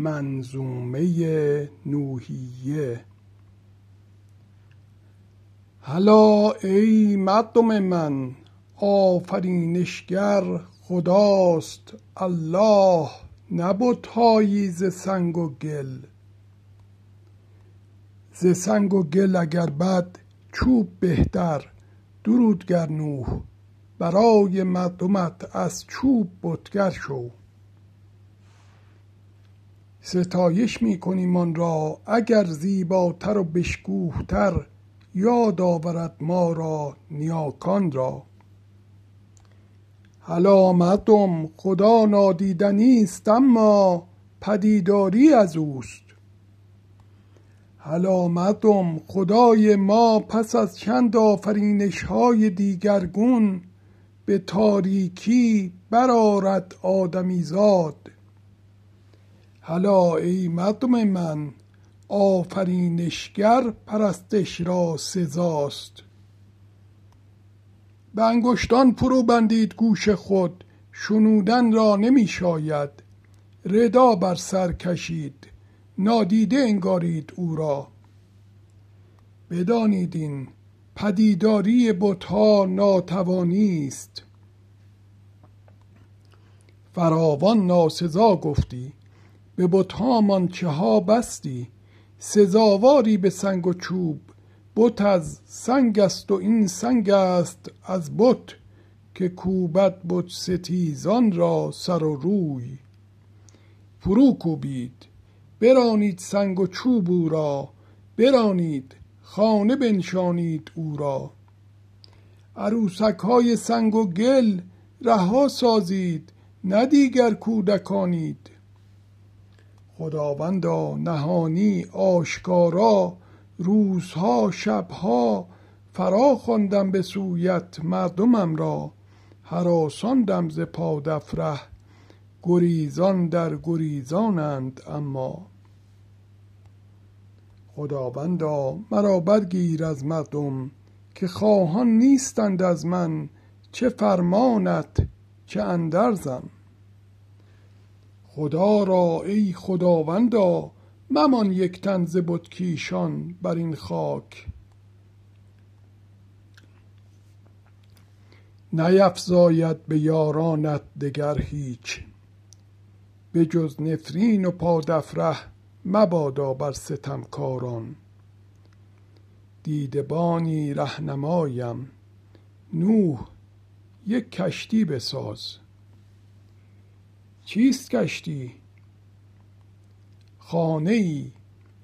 منظومه نوحیه. هلا ای مردم من آفرینشگر خداست الله نه بتهایی ز سنگ و گل. ز سنگ و گل اگر بد چوب بهتر درود گر نوح برای مردمت از چوب بتگر شو. ستایش می کنیم آن را اگر زیباتر و بشکوه تر یاد آورد ما را نیاکان را. هلا مردم خدا نادیدنی است اما پدیداری از اوست. هلا مردم خدای ما پس از چند آفرینش های دیگرگون به تاریکی برآرد آدمیزاد. هلا ای مردم من آفرینشگر پرستش را سزاست. به انگشتان فرو بندید گوش خود شنودن را نمی شاید. ردا بر سر کشید نادیده انگارید او را. بدانید این پدیداری بتها ناتوانی است. فراوان ناسزا گفتی به بتهامان چه ها بستی؟ سزاواری به سنگ و چوب بت از سنگ است و این سنگ است از بت که کوبد بت ستیزان را سر و روی. فرو کوبید برانید سنگ و چوب او را برانید خانه بنشانید او را. عروسک های سنگ و گل رها سازید نه دیگر کودکانید. خداوندا نهانی آشکارا روزها شبها فرا خواندم به سویت مردمم را. هراساندم ز پادفره گریزان در گریزانند اما. خداوندا مرا برگیر از مردم که خواهان نیستند از من چه فرمانت چه اندرزم. خدا را ای خداوندا ممان یک تن ز بت کیشان بر این خاک. نیفزاید به یارانت دگر هیچ. به جز نفرین و پادفره مبادا بر ستمکاران. دیده بانی رهنمایم نوح یک کشتی بساز. چیست کشتی خانه ای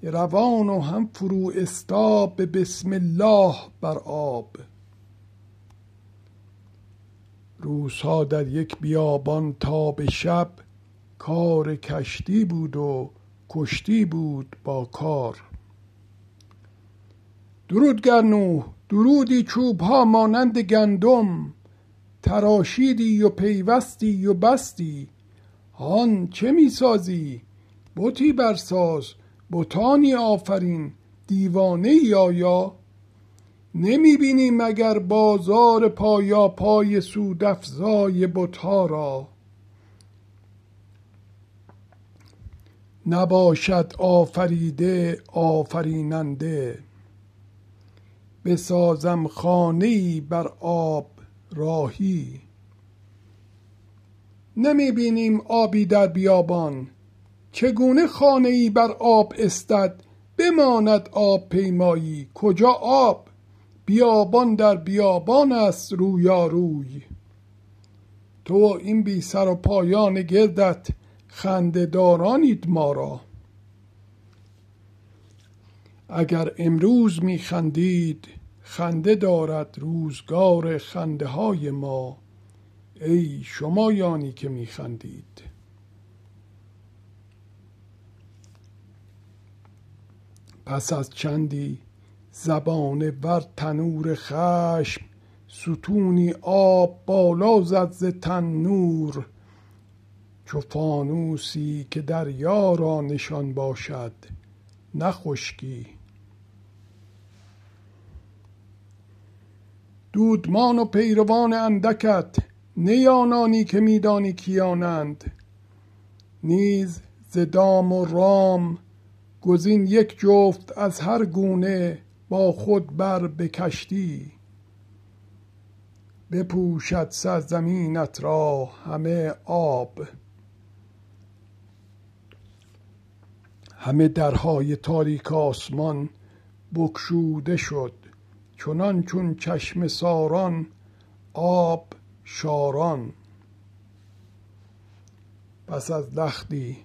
روان و هم فرو استا به بسم الله بر آب. روزها در یک بیابان تا به شب کار کشتی بود و کشتی بود با کار. درود گر نوح درودی چوب ها مانند گندم. تراشیدی و پیوستی و بستی. هان چه می سازی بتی برساز بتانی آفرین دیوانه آیا؟ نمی بینی مگر بازار پایاپای سودافزای بتها را؟ نباشد آفریده آفریننده. بسازم خانه بر آب راهی. نمی بینیم آبی در بیابان. چگونه خانه ای بر آب استد؟ بماند آب پیمایی. کجا آب؟ بیابان در بیابان است رویاروی. تو این بی سر و پایان گردت خنده دارانید ما را. اگر امروز می خندید خنده دارد روزگار خنده های ما. ای شمایانی که می خندید پس از چندی زبانه ور تنور خشم ستونی آب بالا زد ز تنور چو فانوسی که دریا را نشان باشد نه خشکی. دودمان و پیروان اندکت نی آنانی که می دانی کیانند. نیز ز دام و رام گزین یک جفت از هر گونه با خود بر به کشتی بپوشد سرزمینت را همه آب. همه درهای تاریک آسمان بگشوده شد چنان چون چشمه ساران آب. شاران. پس از لختی.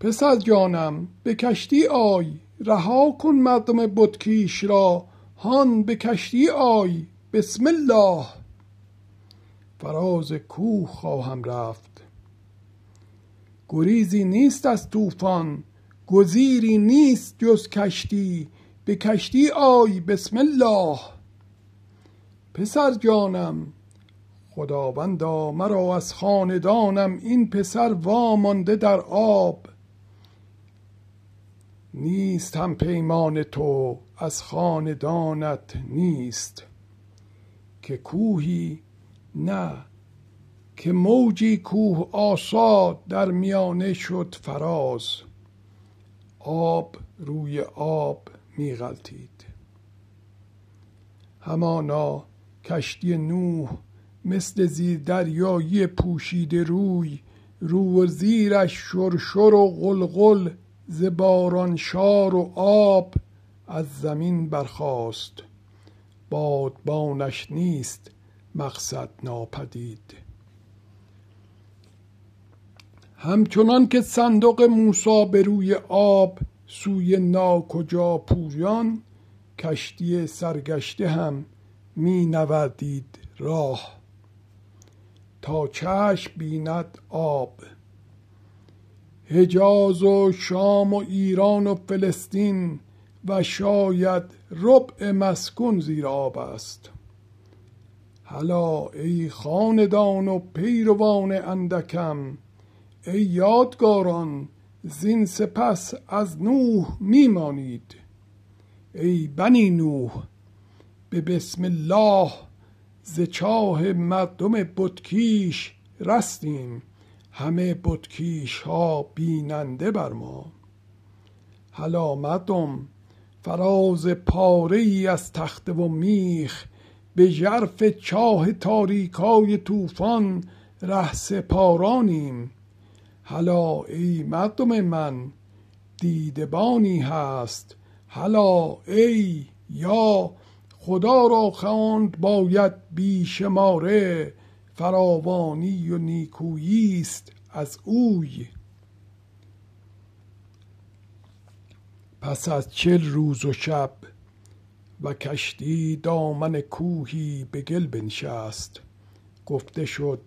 پسر جانم به کشتی آی رها کن مردم بتکیش را. هان به کشتی آی بسم الله. فراز کوه خواهم رفت. گریزی نیست از طوفان گزیری نیست جز کشتی. به کشتی آی بسم الله. پسر جانم خداوندا مرا از خاندانم این پسر وامانده در آب. نیست هم پیمان تو از خاندانت نیست. که کوهی نه که موجی کوه آسا در میانه شد فراز. آب روی آب می غلتید همانا کشتی نوح مثل زیر دریایی پوشیده روی رو و زیرش شرشر و غلغل ز باران شار و آب از زمین برخاست. بادبانش نیست مقصد ناپدید. همچنان که صندوق موسی به روی آب سوی ناکجا پویان کشتی سرگشته هم می نوردید راه. تا چشم بیند آب. حجاز و شام و ایران و فلسطین و شاید ربع مسکون زیر آب است. هلا ای خاندان و پیروان اندکم ای یادگاران زین سپس از نوح میمانید. ای بنی نوح به بسم الله ز چاه مردم بتکیش رستیم همه بتکیش ها بیننده بر ما. هلا مردم فراز پاره ای از تخته و میخ به ژرف چاه تاریکای طوفان ره سپارانیم. هلا ای مردم من دیدبانی هست. هلا ای یا خدا را خواند باید بی شماره فراوانی و نیکویی است از اوی. پس از چل روز و شب و کشتی دامن کوهی به گل بنشست. گفته شد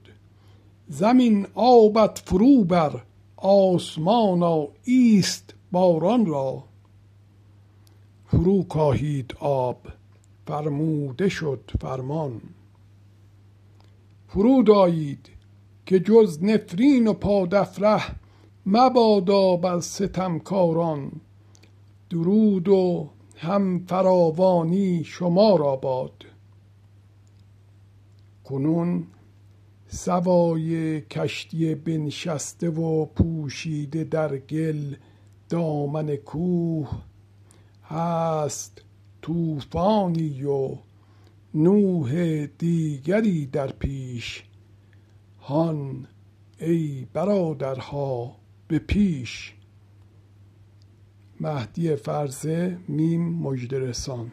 زمین آبت فرو بر آسمانا ایست باران را. فرو کاهید آب. فرموده شد فرمان. فرود آیید که جز نفرین و پادفره مبادا بر ستمکاران. درود و هم فراوانی شما را باد. کنون سوای کشتی بنشسته و پوشیده در گل دامن کوه هست طوفانی و نوح دیگری در پیش. هان ای برادرها به پیش. مهدی فرزه میم مژده رسان.